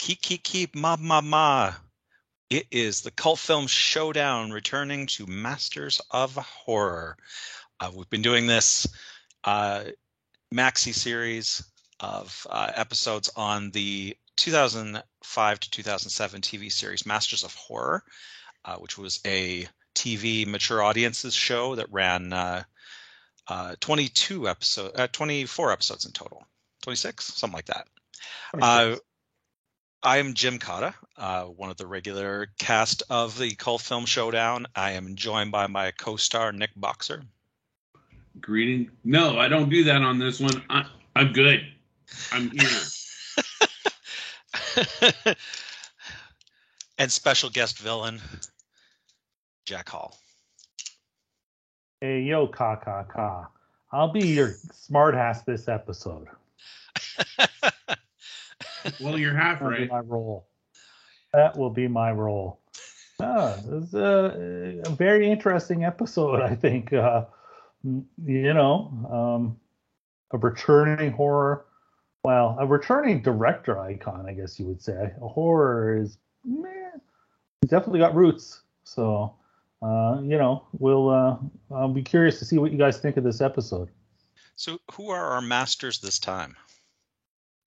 Kiki keep keep, ma ma ma. It is the cult film showdown returning to Masters of Horror. Uh, we've been doing this uh, maxi series of uh, episodes on the 2005 to 2007 TV series Masters of Horror, uh, which was a TV mature audiences show that ran uh, uh, 22 episodes, 24 episodes in total, 26, something like that. I am Jim Cotta, uh, one of the regular cast of the Cult Film Showdown. I am joined by my co-star Nic Boxer. Greeting. No, I don't do that on this one. I, am good. I'm here. and special guest villain Jack Hall. Hey yo, ka ka ka. I'll be your smartass this episode. well, you're half That'll right. My role. That will be my role. Ah, it's a, a very interesting episode, I think. Uh, you know, um, a returning horror. Well, a returning director icon, I guess you would say. A horror is, meh, definitely got roots. So, uh, you know, we'll. Uh, I'll be curious to see what you guys think of this episode. So, who are our masters this time?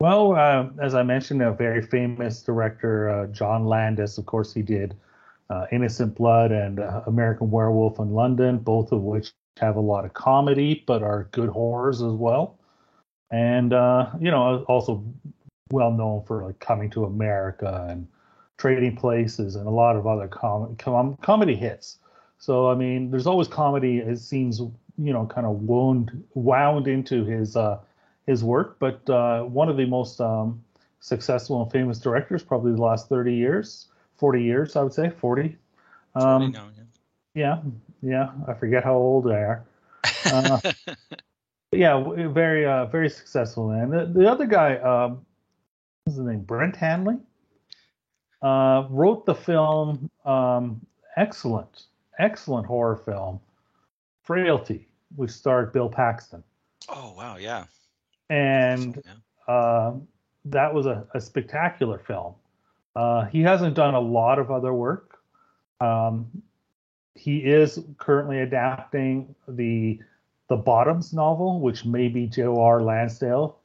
Well, uh, as I mentioned, a very famous director, uh, John Landis. Of course, he did uh, Innocent Blood and uh, American Werewolf in London, both of which have a lot of comedy but are good horrors as well. And uh, you know, also well known for like Coming to America and Trading Places and a lot of other com- com- comedy hits. So I mean, there's always comedy. It seems you know kind of wound wound into his uh, his work, but uh, one of the most um, successful and famous directors, probably the last 30 years, 40 years, I would say, 40. Um, now, yeah. yeah, yeah, I forget how old they are. Uh, yeah, very, uh, very successful man. The, the other guy, um, what's his name? Brent Hanley. Uh, wrote the film, um, excellent, excellent horror film, Frailty, which starred Bill Paxton. Oh wow, yeah and uh, that was a, a spectacular film. Uh, he hasn't done a lot of other work. Um, he is currently adapting the the Bottoms novel, which may be Joe R. Lansdale,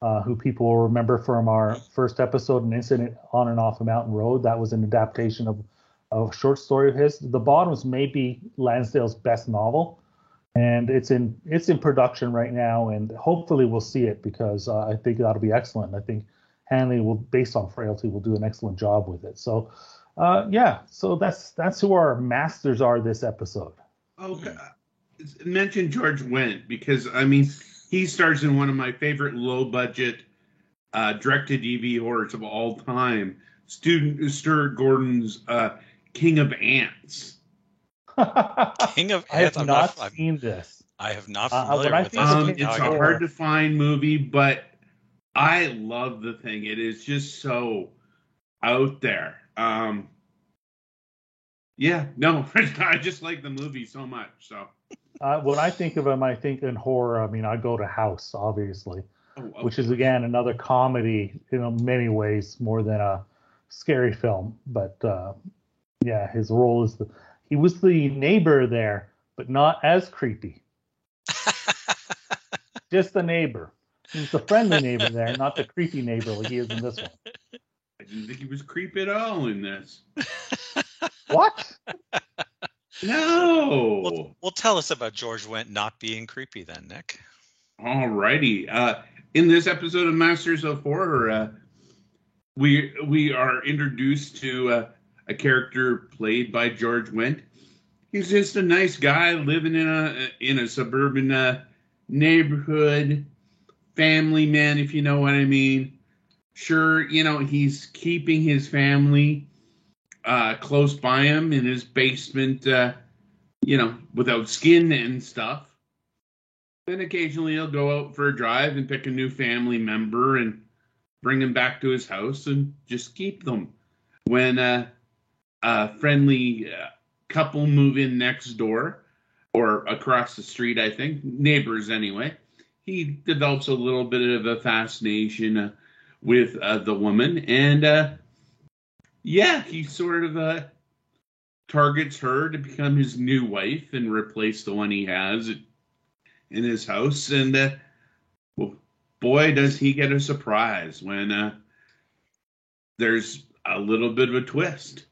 uh, who people will remember from our first episode, An Incident on and Off a Mountain Road. That was an adaptation of, of a short story of his. The Bottoms may be Lansdale's best novel and it's in it's in production right now, and hopefully we'll see it because uh, I think that'll be excellent. I think Hanley will, based on Frailty, will do an excellent job with it. So, uh, yeah, so that's that's who our masters are this episode. Okay, mention George Wendt because I mean he stars in one of my favorite low budget uh, direct to DVD horrors of all time, Student Stuart Gordon's uh, King of Ants. King of I have not, not seen this. I have not familiar uh, with this. Um, it's a hard to find movie, but I love the thing. It is just so out there. Um, yeah, no, I just like the movie so much. So uh, when I think of him, I think in horror. I mean, I go to House, obviously, oh, okay. which is again another comedy in many ways more than a scary film. But uh, yeah, his role is the he was the neighbor there, but not as creepy. Just the neighbor. He's the friendly neighbor there, not the creepy neighbor like he is in this one. I didn't think he was creepy at all in this. what? No. Well, well, tell us about George Wendt not being creepy then, Nic. All righty. Uh, in this episode of Masters of Horror, uh, we we are introduced to uh, a character played by George Wendt. He's just a nice guy living in a in a suburban uh, neighborhood, family man, if you know what I mean. Sure, you know he's keeping his family uh, close by him in his basement, uh, you know, without skin and stuff. Then occasionally he'll go out for a drive and pick a new family member and bring him back to his house and just keep them. When uh, a friendly uh, couple move in next door or across the street, I think, neighbors anyway. He develops a little bit of a fascination uh, with uh, the woman, and uh, yeah, he sort of uh, targets her to become his new wife and replace the one he has in his house. And uh, boy, does he get a surprise when there's a little bit of a twist.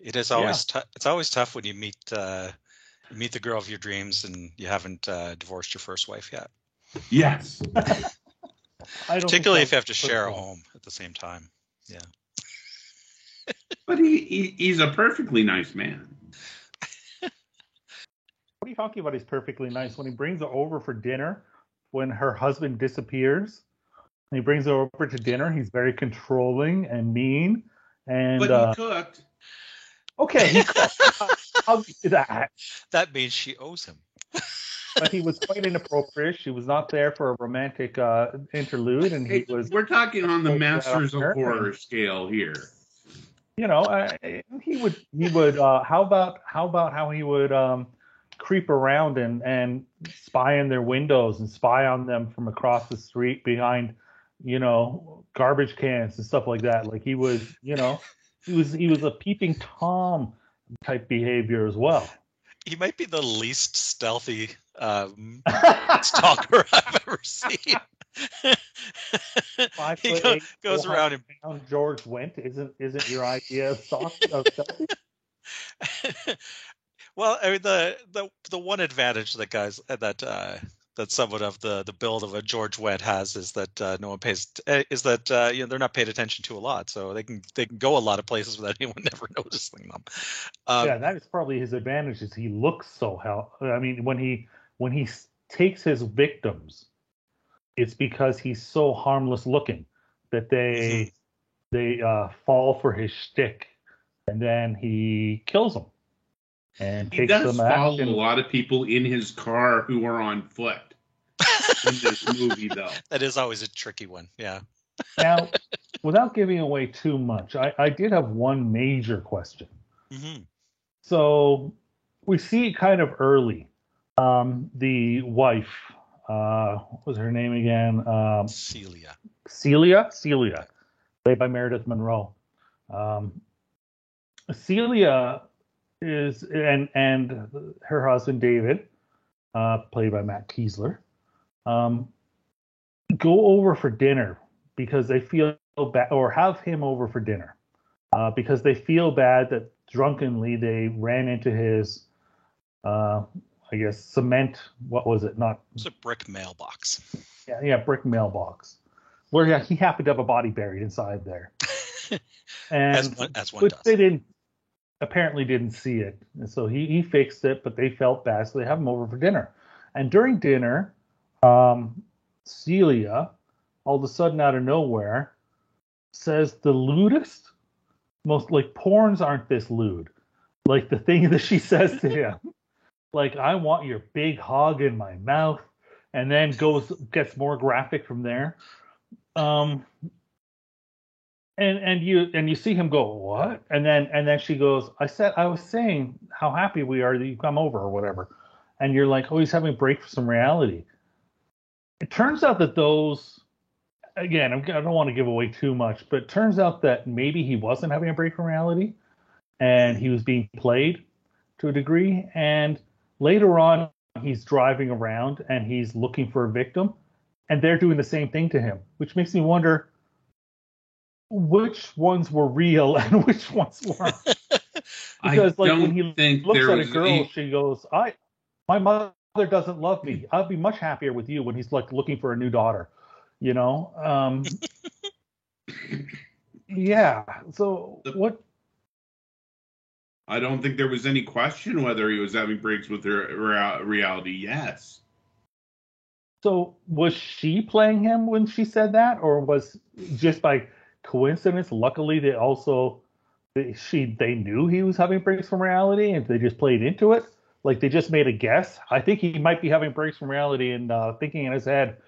It is always yeah. it's always tough when you meet uh, meet the girl of your dreams and you haven't uh, divorced your first wife yet. Yes. Particularly if you have to share a home at the same time. Yeah. but he, he he's a perfectly nice man. what are you talking about? He's perfectly nice when he brings her over for dinner. When her husband disappears, and he brings her over to dinner. He's very controlling and mean. And but he uh, cooked. Okay. I'll do that. That means she owes him. but he was quite inappropriate. She was not there for a romantic uh, interlude, and he was. We're talking on the Masters of Horror scale here. You know, uh, he would. He would. Uh, how about how about how he would um, creep around and and spy in their windows and spy on them from across the street behind you know, garbage cans and stuff like that. Like he was, you know, he was he was a peeping tom type behavior as well. He might be the least stealthy um, stalker I've ever seen. Five he go, eight, goes around and George Wendt isn't isn't your idea of stealthy? well, I mean the the the one advantage that guys that uh, that somewhat of the the build of a George Wendt has is that uh, no one pays eh, is that uh, you know they're not paid attention to a lot, so they can they can go a lot of places without anyone never noticing them. Um, yeah, that is probably his advantage. Is he looks so hell. I mean, when he when he takes his victims, it's because he's so harmless looking that they mm-hmm. they uh, fall for his shtick, and then he kills them. And he does follow action. a lot of people in his car who are on foot in this movie, though. That is always a tricky one. Yeah. now, without giving away too much, I, I did have one major question. Mm-hmm. So we see kind of early um, the wife. Uh, what was her name again? Um, Celia. Celia. Celia, played by Meredith Monroe. Um, Celia is and and her husband David, uh, played by Matt Keeslar, um, go over for dinner because they feel bad, or have him over for dinner uh, because they feel bad that drunkenly they ran into his, uh, I guess, cement. What was it? Not. It's a brick mailbox. Yeah, yeah, brick mailbox, where he happened to have a body buried inside there. and as one, as one does. they didn't apparently didn't see it, and so he he fixed it, but they felt bad, so they have him over for dinner. And during dinner, um, Celia, all of a sudden out of nowhere, says the lewdest, most like porns aren't this lewd. Like the thing that she says to him, like I want your big hog in my mouth, and then goes gets more graphic from there. Um, and and you and you see him go what and then and then she goes i said i was saying how happy we are that you come over or whatever and you're like oh he's having a break from some reality it turns out that those again i don't want to give away too much but it turns out that maybe he wasn't having a break from reality and he was being played to a degree. And later on he's driving around and he's looking for a victim and they're doing the same thing to him which makes me wonder which ones were real and which ones weren't. Because like when he looks at a girl any... she goes i my mother doesn't love me. I'd be much happier with you when he's like looking for a new daughter, you know? Um, yeah. So the, what? I don't think there was any question whether he was having breaks with her reality. Yes. So was she playing him when she said that, or was just by coincidence? Luckily, they also they, she they knew he was having breaks from reality, and they just played into it like they just made a guess. I think he might be having breaks from reality and uh, thinking in his head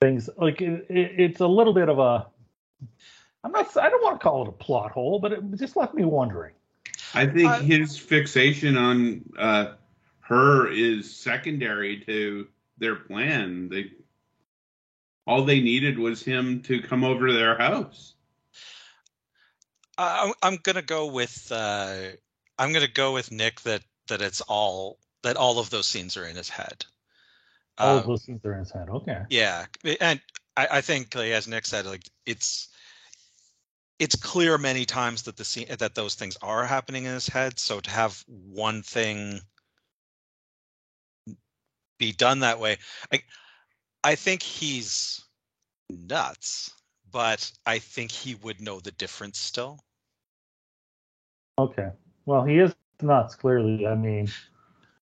things like it, it, it's a little bit of a. I'm not. I don't want to call it a plot hole, but it just left me wondering. I think uh, his fixation on uh, her is secondary to their plan. They all they needed was him to come over to their house. I'm gonna go with uh, I'm gonna go with Nic that that it's all that all of those scenes are in his head. All of um, those scenes are in his head. Okay. Yeah, and I, I think, like, as Nic said, like it's it's clear many times that the scene that those things are happening in his head. So to have one thing be done that way, I I think he's nuts, but I think he would know the difference still. Okay. Well, he is nuts. Clearly, I mean,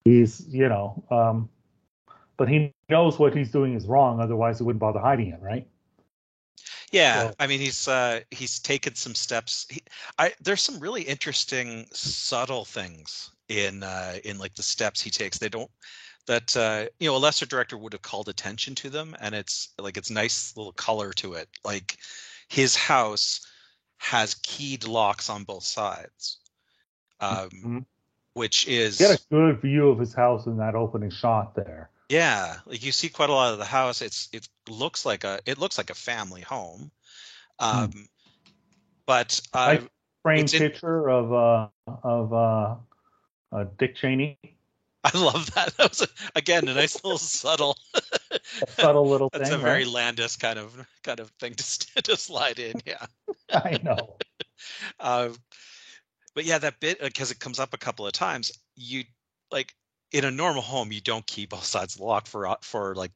he's you know, um, but he knows what he's doing is wrong. Otherwise, he wouldn't bother hiding it, right? Yeah, so, I mean, he's uh, he's taken some steps. He, I there's some really interesting subtle things in uh, in like the steps he takes. They don't that uh, you know a lesser director would have called attention to them, and it's like it's nice little color to it. Like his house has keyed locks on both sides, um, mm-hmm. which is get a good view of his house in that opening shot there. Yeah, like you see quite a lot of the house. It's it looks like a it looks like a family home. Hmm. Um, hmm. But uh, framed picture of uh of uh, uh Dick Cheney. I love that. That was again a nice little subtle, subtle little. That's thing, a very right? Landis kind of kind of thing to to slide in. Yeah, I know. uh, but yeah, that bit because it comes up a couple of times. You like in a normal home, you don't key both sides of the lock for uh, for like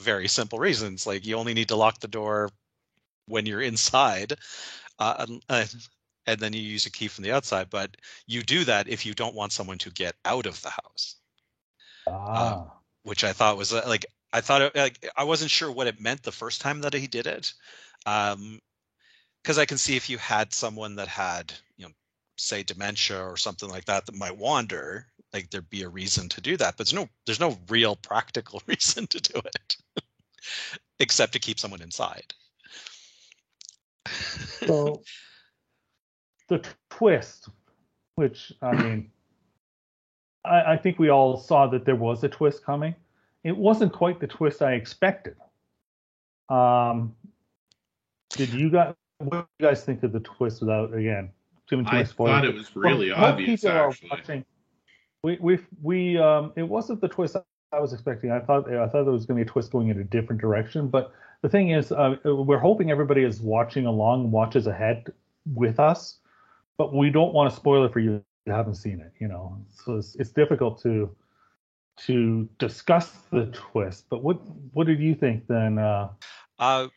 very simple reasons. Like you only need to lock the door when you're inside, uh, and then you use a key from the outside. But you do that if you don't want someone to get out of the house. Ah. Uh, which I thought was uh, like I thought it, like I wasn't sure what it meant the first time that he did it. Um, because I can see if you had someone that had, say dementia or something like that that might wander, like there'd be a reason to do that but there's no there's no real practical reason to do it except to keep someone inside. So the twist which i mean I, I think we all saw that there was a twist coming. It wasn't quite the twist i expected. Um did you guys what do you guys think of the twist without again too I thought it was really well, obvious. Actually. Watching, we we we um it wasn't the twist I was expecting. I thought I thought there was going to be a twist going in a different direction. But the thing is, uh, we're hoping everybody is watching along, watches ahead with us. But we don't want to spoil it for you who haven't seen it. You know, so it's, it's difficult to to discuss the twist. But what what did you think then? Uh, uh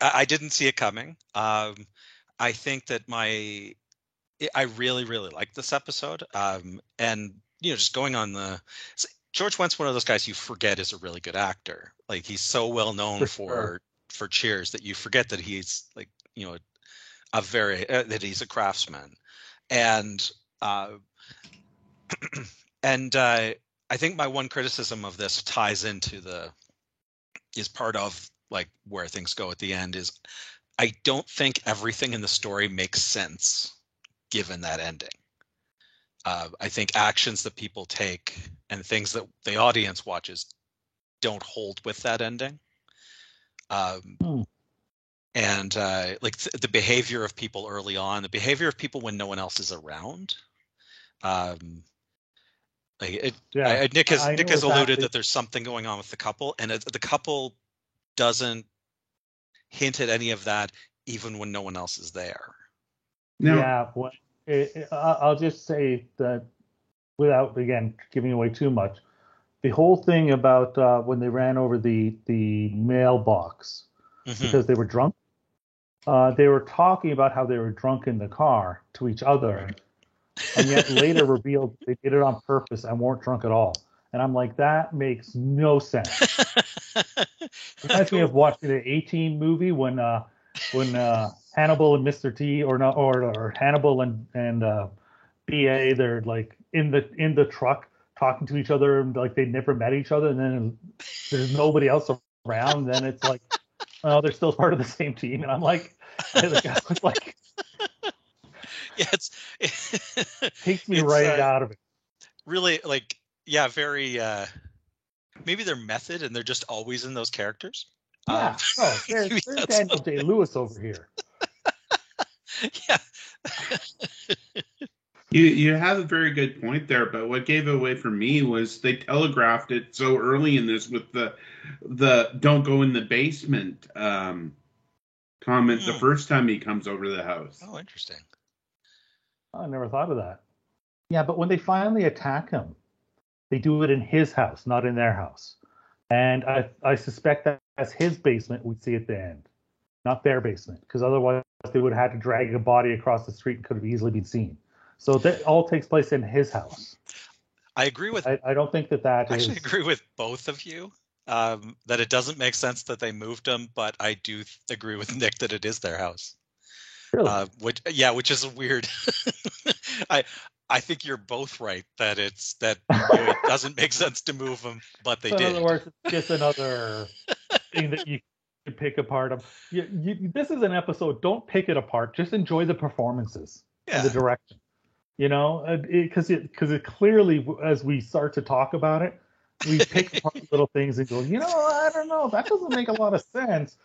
I didn't see it coming. Um, I think that my I really, really like this episode. Um, and you know, just going on the George Wendt's one of those guys you forget is a really good actor. Like he's so well known for for, for Cheers that you forget that he's like you know a very uh, that he's a craftsman, and uh, and uh, I think my one criticism of this ties into the is part of like where things go at the end is I don't think everything in the story makes sense given that ending. Uh, I think actions that people take and things that the audience watches don't hold with that ending. Um, mm. And uh, like th- the behavior of people early on, the behavior of people when no one else is around. Um, like it, yeah, I, Nic has Nic has alluded that there's something going on with the couple, and it, the couple doesn't hint at any of that, even when no one else is there. Now, yeah, when, it, it, I'll just say that without again giving away too much, the whole thing about uh, when they ran over the the mailbox mm-hmm. because they were drunk. Uh, they were talking about how they were drunk in the car to each other, and yet later revealed they did it on purpose and weren't drunk at all. And I'm like, that makes no sense. Reminds me of watching the A-Team movie when uh, when uh, Hannibal and Mr. T or not or, or Hannibal and and uh, BA they're like in the in the truck talking to each other and like they never met each other and then there's nobody else around then it's like oh they're still part of the same team and I'm like the was like yeah it's it takes me it's, right uh, out of it really like yeah very uh maybe their method and they're just always in those characters Yeah. Um, oh, there's, there's Daniel Day Lewis over here. yeah. You you have a very good point there, but what gave it away for me was they telegraphed it so early in this with the the don't go in the basement um comment the Hmm. first time he comes over the house. Oh, interesting. I never thought of that. Yeah, but when they finally attack him, they do it in his house, not in their house. And I I suspect that as his basement we'd see at the end, not their basement, because otherwise they would have had to drag a body across the street and could have easily been seen. So that all takes place in his house. I agree with I, I don't think that that I is. actually agree with both of you. Um, that it doesn't make sense that they moved them, but I do agree with Nic that it is their house. Really? Uh, which yeah, which is weird. I I think you're both right that it's that you know, it doesn't make sense to move them, but they so in did. other words, it's just another thing that you can pick apart. Of you, you, this is an episode. Don't pick it apart. Just enjoy the performances yeah, and the direction. You know, because it because it, clearly, as we start to talk about it, we pick apart little things and go, you know, I don't know, that doesn't make a lot of sense,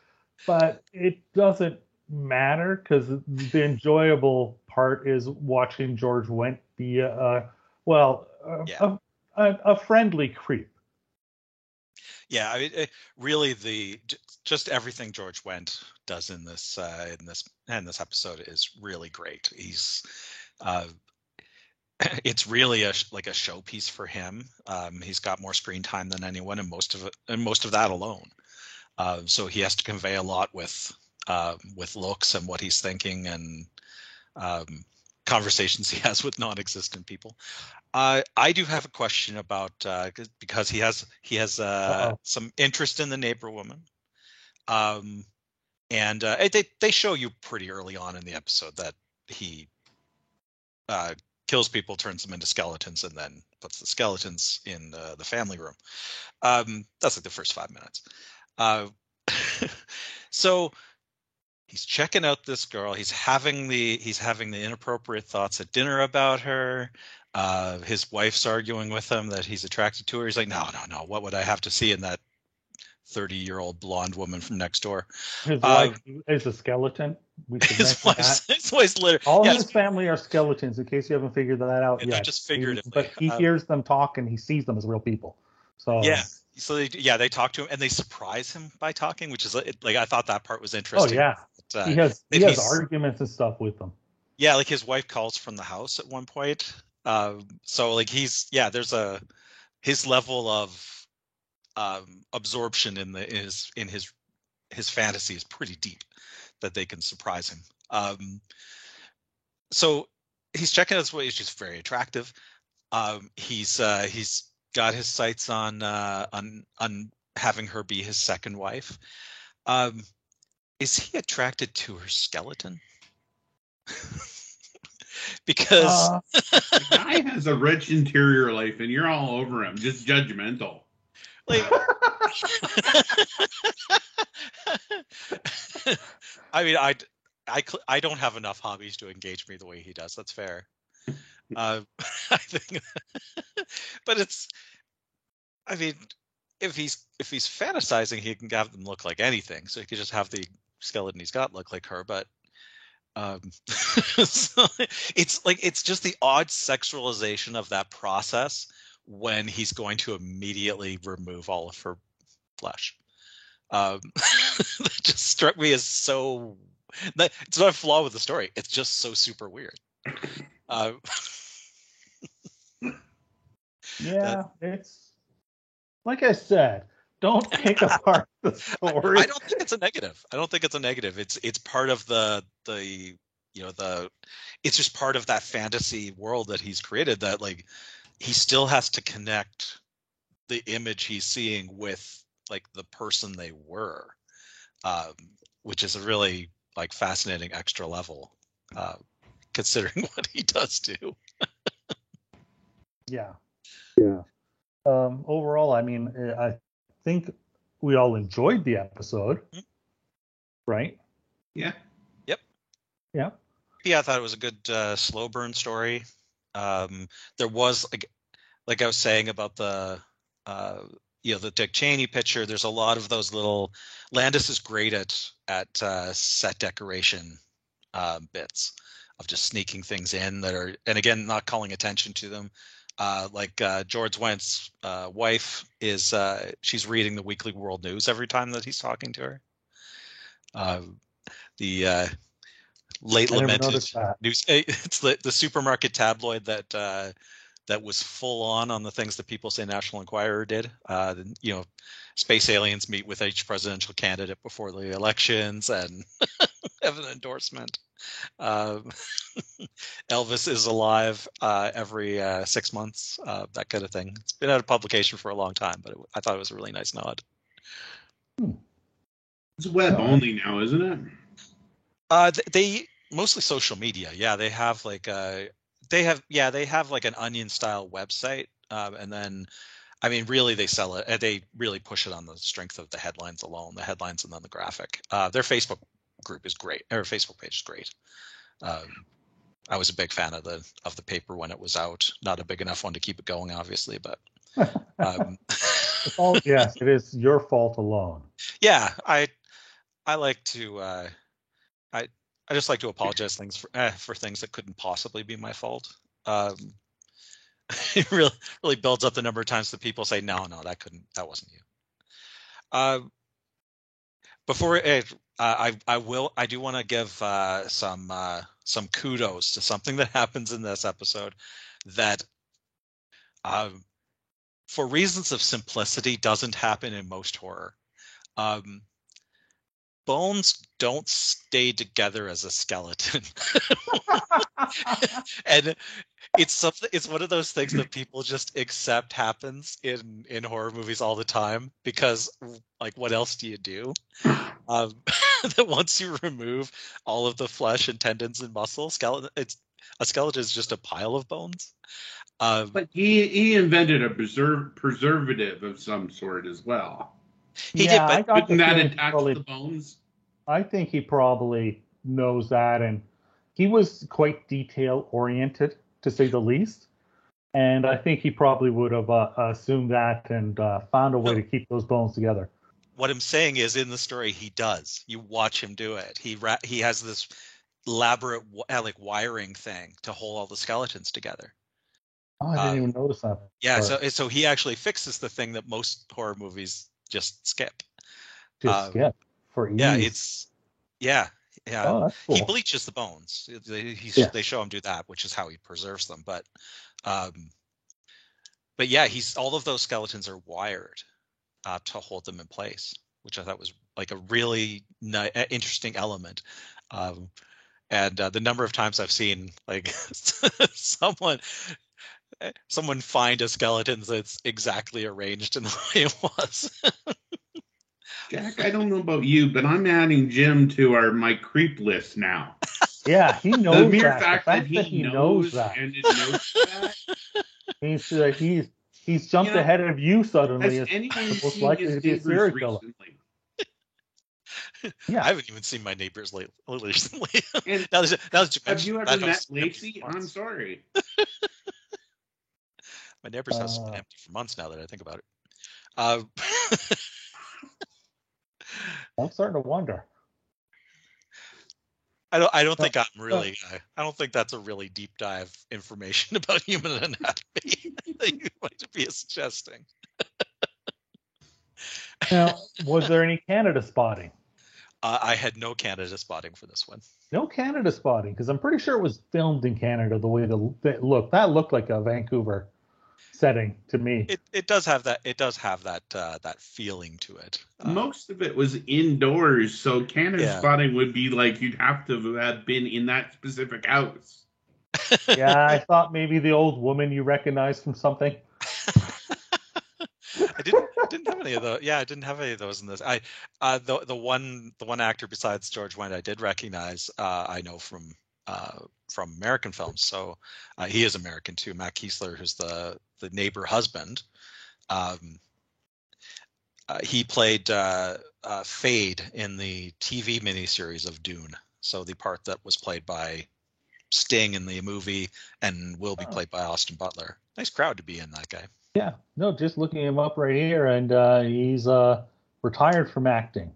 but it doesn't matter because the enjoyable part is watching George Wendt be well, a, Yeah. a, a, a friendly creep. yeah. I mean, it, really, the just everything George Wendt does in this uh, in this in this episode is really great. He's uh, it's really a like a showpiece for him. Um, he's got more screen time than anyone, and most of it, and most of that alone. Uh, so he has to convey a lot with uh, with looks and what he's thinking and um, conversations he has with non-existent people. Uh, I do have a question about uh, 'cause- because he has he has uh, some interest in the neighbor woman, um, and uh, they they show you pretty early on in the episode that he uh, kills people, turns them into skeletons, and then puts the skeletons in uh, the family room. Um, that's like the first five minutes. Uh, so he's checking out this girl. He's having the he's having the inappropriate thoughts at dinner about her. Uh, his wife's arguing with him that he's attracted to her. He's like, no, no, no. What would I have to see in that thirty-year-old blonde woman from next door? His Uh, wife is a skeleton. His wife's, his wife's literally. All yes, his family are skeletons. In case you haven't figured that out And not yet, just He- figuratively, but he uh, hears them talk and he sees them as real people. So Yeah. so they yeah they talk to him and they surprise him by talking, which is like I thought that part was interesting. Oh yeah, uh, he has he has arguments and stuff with them. yeah like his wife calls from the house at one point. Um so like he's yeah there's a his level of um absorption in the in his in his his fantasy is pretty deep that they can surprise him. Um so he's checking out his way she's very attractive. Um he's uh he's got his sights on uh on on having her be his second wife. Um is he attracted to her skeleton because Uh, The guy has a rich interior life, and you're all over him, just judgmental. like i mean i i i don't have enough hobbies to engage me the way he does that's fair uh i think but it's i mean if he's if he's fantasizing he can have them look like anything so he could just have the skeleton he's got look like her but um so it's like it's just the odd sexualization of that process when he's going to immediately remove all of her flesh. Um, that just struck me as so. That, it's not a flaw with the story. It's just so super weird. Uh, yeah, it's like I said. Don't pick apart the I, story. I don't think it's a negative. I don't think it's a negative. It's it's part of the the you know the it's just part of that fantasy world that he's created that like he still has to connect the image he's seeing with like the person they were um, which is a really like fascinating extra level uh, considering what he does do Yeah. Yeah. Um, overall, I mean, uh, I think we all enjoyed the episode, Mhm. right? Yeah. Yep. Yeah. yeah i thought it was a good uh, slow burn story um, there was like like i was saying about the uh, you know the Dick Cheney picture. There's a lot of those little. Landis is great at at uh, set decoration uh, bits of just sneaking things in that are, and again, not calling attention to them. Uh, like uh, George Wendt's uh, wife is, uh, she's reading the Weekly World News every time that he's talking to her. Uh, the uh, late lamented news, it's the, the supermarket tabloid that that was full on on the things that people say National Enquirer did. Uh, you know, space aliens meet with each presidential candidate before the elections and have an endorsement. Um, Elvis is alive uh, every uh, six months, uh, that kind of thing. It's been out of publication for a long time, but it, I thought it was a really nice nod. Hmm. It's web only now, isn't it? Uh, they mostly social media. Yeah, they have like uh, they have yeah they have like an onion style website um, and then i mean really they sell it they really push it on the strength of the headlines alone the headlines and then the graphic uh, their facebook group is great or facebook page is great um, i was a big fan of the of the paper when it was out not a big enough one to keep it going obviously but um, oh yes it is your fault alone yeah i i like to uh, I I just like to apologize things for eh, for things that couldn't possibly be my fault. Um, it really really builds up the number of times that people say, "No, no, that couldn't, that wasn't you." Uh, before uh, I I will I do want to give uh, some uh, some kudos to something that happens in this episode that, um, for reasons of simplicity, doesn't happen in most horror. Um, bones don't stay together as a skeleton. and it's something it's one of those things that people just accept happens in in horror movies all the time because like what else do you do? Um that once you remove all of the flesh and tendons and muscle skeleton it's a skeleton is just a pile of bones. Um, but he he invented a preserve preservative of some sort as well. He yeah, did, but couldn't that attach probably, the bones? I think he probably knows that, and he was quite detail oriented, to say the least. And I think he probably would have uh, assumed that and uh, found a way to keep those bones together. What I'm saying is, in the story, he does. You watch him do it. He ra- he has this elaborate uh, like wiring thing to hold all the skeletons together. Oh, I didn't um, even notice that. Yeah, so so he actually fixes the thing that most horror movies just skip. Just um, skip for ease. Yeah, it's yeah, yeah. Oh, cool. He bleaches the bones. They, yeah. they show him do that, which is how he preserves them. But um, but yeah, he's all of those skeletons are wired uh, to hold them in place, which I thought was like a really ni- interesting element. Um, and uh, the number of times I've seen like someone someone find a skeleton that's exactly arranged in the way it was. Jack, I don't know about you, but I'm adding Jim to our my creep list now. Yeah, he knows the mere that. fact, the fact that, he that, he knows, knows that. and knows that. he's uh, he's he's jumped you know, ahead of you suddenly. As most likely to be a serial killer. yeah, I haven't even seen my neighbors lately. Recently, now, there's, now there's have you ever met Lacey? I'm sorry. my neighbor's house has been uh. empty for months now that I think about it. Uh, I'm starting to wonder. I don't. I don't think I'm really. Uh, I don't think that's a really deep dive information about human anatomy that you might be suggesting. now, was there any Canada spotting? Uh, I had no Canada spotting for this one. No Canada spotting because I'm pretty sure it was filmed in Canada. The way the, the look that looked like a Vancouver setting to me. It it does have that it does have that uh, that feeling to it. Uh, Most of it was indoors, so Canada yeah. spotting would be like you'd have to have been in that specific house. yeah, I thought maybe the old woman you recognized from something. I didn't didn't have any of those. Yeah, I didn't have any of those in this. I uh, the the one the one actor besides George Wendt I did recognize. Uh, I know from uh, from American films. So uh, he is American too. Matt Keeslar, who's the the neighbor husband. Um, uh, he played uh, uh, Feyd in the TV miniseries of Dune. So the part that was played by Sting in the movie and will be oh. played by Austin Butler. Nice crowd to be in that guy. Yeah, no, just looking him up right here, and uh, he's uh, retired from acting.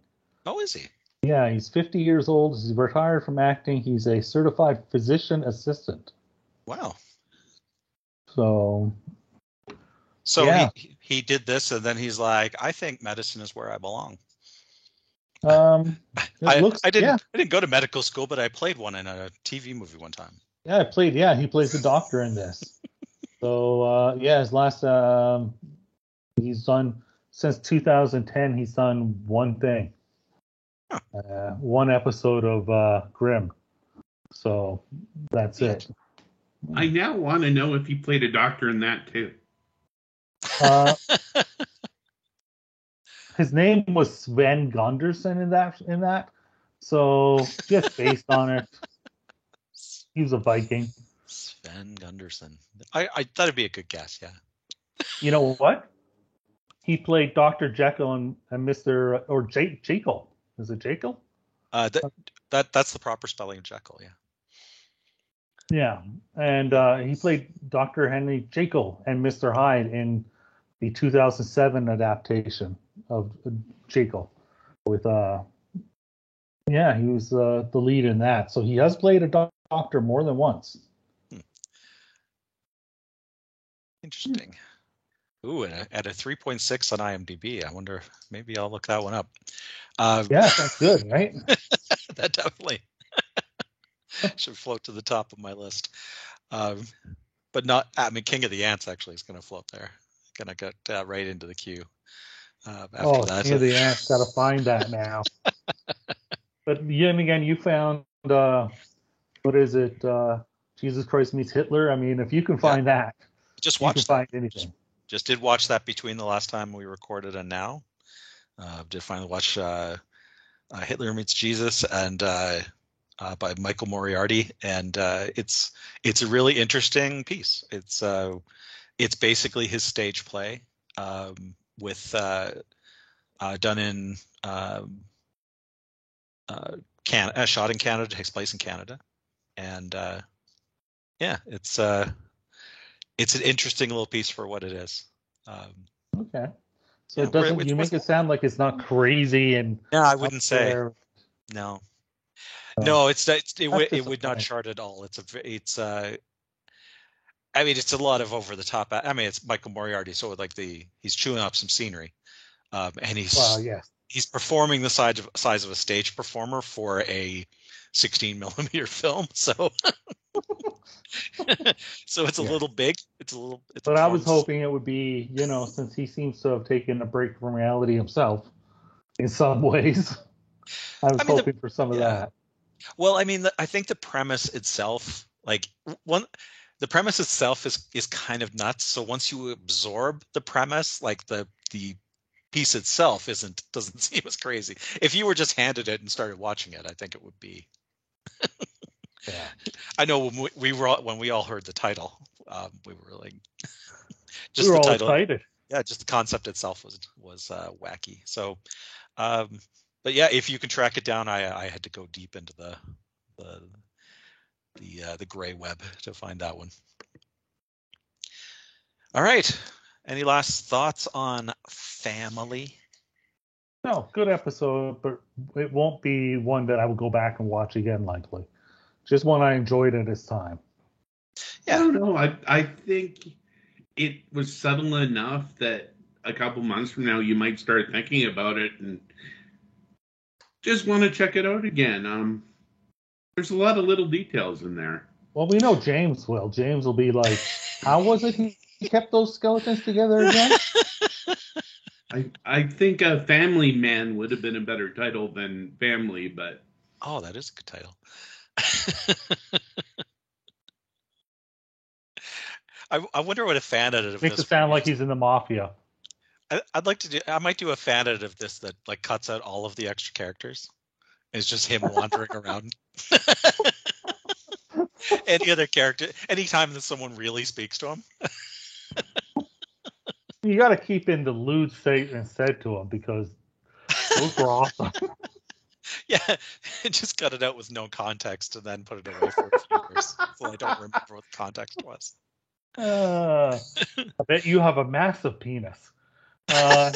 Oh, is he? Yeah, he's 50 years old. He's retired from acting. He's a certified physician assistant. Wow. So. So yeah. he he did this, and then he's like, "I think medicine is where I belong." Um, I, looks, I didn't Yeah, I didn't go to medical school, but I played one in a TV movie one time. yeah, I played. Yeah, he plays the doctor in this. so uh, yeah, his last um, he's done since 2010. He's done one thing. Uh, one episode of uh, Grimm. So that's it. I now want to know if he played a doctor in that too. Uh, his name was Sven Gunderson in that in that. So just based on it, he was a Viking. Sven Gunderson. I, I thought it'd be a good guess. Yeah. You know what? He played Doctor Jekyll and, and Mister or J- Jekyll. Is it Jekyll? Uh, that, that that's the proper spelling of Jekyll. Yeah. Yeah, and uh, he played Doctor Henry Jekyll and Mister Hyde in the 2007 adaptation of Jekyll. With uh, yeah, he was uh, the lead in that. So he has played a doc- doctor more than once. Interesting. Ooh, and a, at a 3.6 on IMDb. I wonder, maybe I'll look that one up. Uh, Yeah, that's good, right? that definitely should float to the top of my list. Um, but not, I mean, King of the Ants actually is going to float there. Going to get uh, right into the queue. Uh, after oh, that. King of the Ants, gotta find that now. but yet again, you found uh, what is it? Uh, Jesus Christ meets Hitler. I mean, if you can find that, Just you can watch that. find anything. Just did watch that between the last time we recorded and now. Uh, did finally watch uh, uh, Hitler Meets Jesus and uh, uh, by Michael Moriarty, and uh, it's it's a really interesting piece. It's it's basically his stage play um, with done in um, shot in Canada, takes place in Canada, and yeah, it's it's an interesting little piece for what it is. Um, Okay. So Yeah, it doesn't. it's- You make it's- it sound like it's not crazy and. no, I wouldn't say there. no. Oh. No, it's it's it, would it would not chart at all. It's a v- it's uh I mean it's a lot of over the top. I mean it's Michael Moriarty, so like the he's chewing up some scenery, um, and he's Well, yes. he's performing the size of size of a stage performer for a 16 millimeter film. So so it's a Yeah. little big. It's a little. It's But I was hoping it would be, you know, since he seems to have taken a break from reality himself, in some ways. I was I mean, the- hoping for some of yeah. that. Well, I mean, the, I think the premise itself, like one, the premise itself is is kind of nuts. So once you absorb the premise, like the the piece itself isn't doesn't seem as crazy. If you were just handed it and started watching it, I think it would be. Yeah. I know when we, we were all, when we all heard the title, um, we were like, just we were the all title. excited. Yeah, just the concept itself was was uh, wacky. So, um, but yeah, if you can track it down, I I had to go deep into the the the uh, the gray web to find that one. All right. Any last thoughts on family? No, good episode, but it won't be one that I will go back and watch again, likely. Just one I enjoyed at its time. I don't know. I I think it was subtle enough that a couple months from now you might start thinking about it and just want to check it out again. Um, there's a lot of little details in there. Well, we know James will. James will be like, "How was it he he kept those skeletons together again?" I I think uh, Family Man would have been a better title than Family, but Oh, that is a good title. I, I wonder what a fan edit of this Makes it sound like he's in the mafia. I, I'd like to do. I might do a fan edit of this that like cuts out all of the extra characters. It's just him wandering around. Any other character, anytime that someone really speaks to him. You got to keep in the lewd statement said to him because those were awesome. Yeah, just cut it out with no context and then put it away for a few years, so I don't remember what the context was. Uh, I bet you have a massive penis. Uh,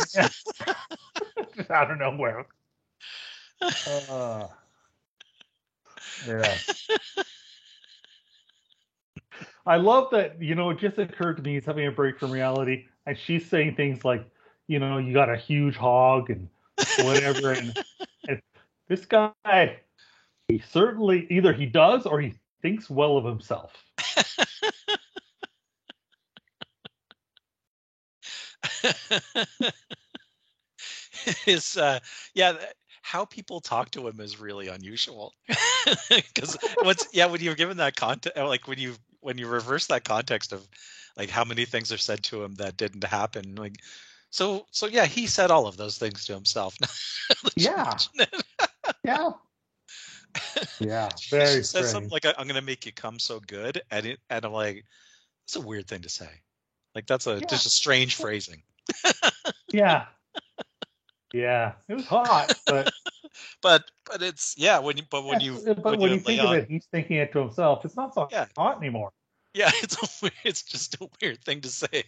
out of nowhere. Uh, yeah. I love that, you know, it just occurred to me he's having a break from reality, and she's saying things like, you know, you got a huge hog and whatever. and, and this guy, he certainly either he does or he thinks well of himself. is uh, yeah, how people talk to him is really unusual. Because what's, yeah, when you're given that context, like when you when you reverse that context of like how many things are said to him that didn't happen, like so so yeah, he said all of those things to himself. yeah, yeah, yeah. Very she says something like, "I'm to make you come so good," and it, and I'm like, "That's a weird thing to say." Like that's a yeah. just a strange phrasing. yeah. Yeah, it was hot, but but but it's yeah when you but when you but when, when you, you think of it, he's thinking it to himself. It's not so yeah. hot anymore. Yeah, it's a, it's just a weird thing to say.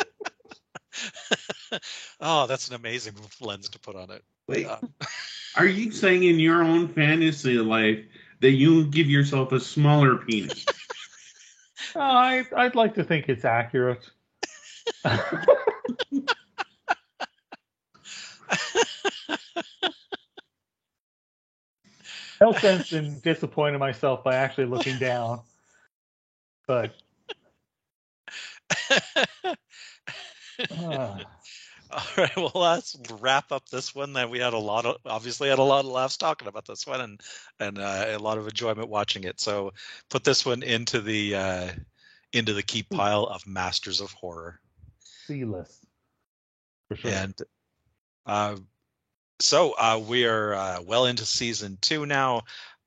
oh, that's an amazing lens to put on it. Wait, um, are you saying in your own fantasy life that you give yourself a smaller penis? oh, I, I'd like to think it's accurate. No sense in disappointing myself by actually looking down. But uh. All right, well, let's wrap up this one. That we had a lot of, obviously, had a lot of laughs talking about this one, and and uh, a lot of enjoyment watching it. So, put this one into the uh, into the keep pile of masters of horror. C list, for sure. And uh, so uh, we are uh, well into season two now.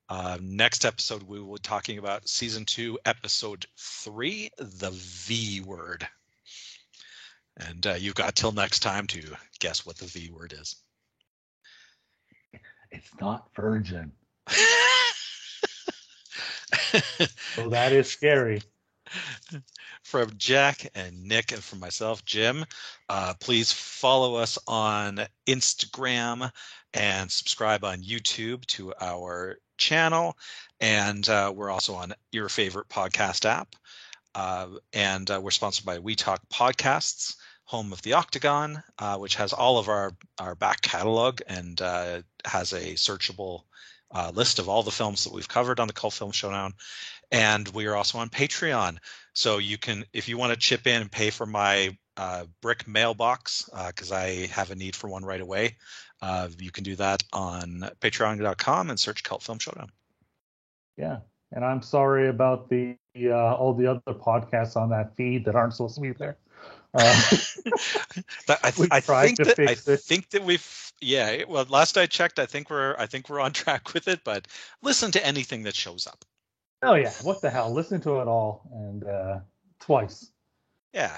Uh, next episode, we will be talking about season two, episode three, the V word. And uh, you've got till next time to guess what the V word is. It's not virgin. oh, that is scary. From Jack and Nic, and from myself, Jim, uh, please follow us on Instagram and subscribe on YouTube to our channel. And uh, we're also on your favorite podcast app. Uh, and uh, we're sponsored by We Talk Podcasts, home of the Octagon, uh, which has all of our, our back catalog and uh, has a searchable uh, list of all the films that we've covered on the Cult Film Showdown. And we are also on Patreon. So you can, if you want to chip in and pay for my uh, brick mailbox, because I have a need for one right away, you can do that on patreon.com and search Cult Film Showdown. Yeah, and I'm sorry about the uh, all the other podcasts on that feed that aren't supposed to be there. Uh, I, th- I think that I it. think that we've yeah. Well, last I checked, I think we're I think we're on track with it. But listen to anything that shows up. Oh yeah, what the hell? Listen to it all and uh, twice. Yeah. Yeah.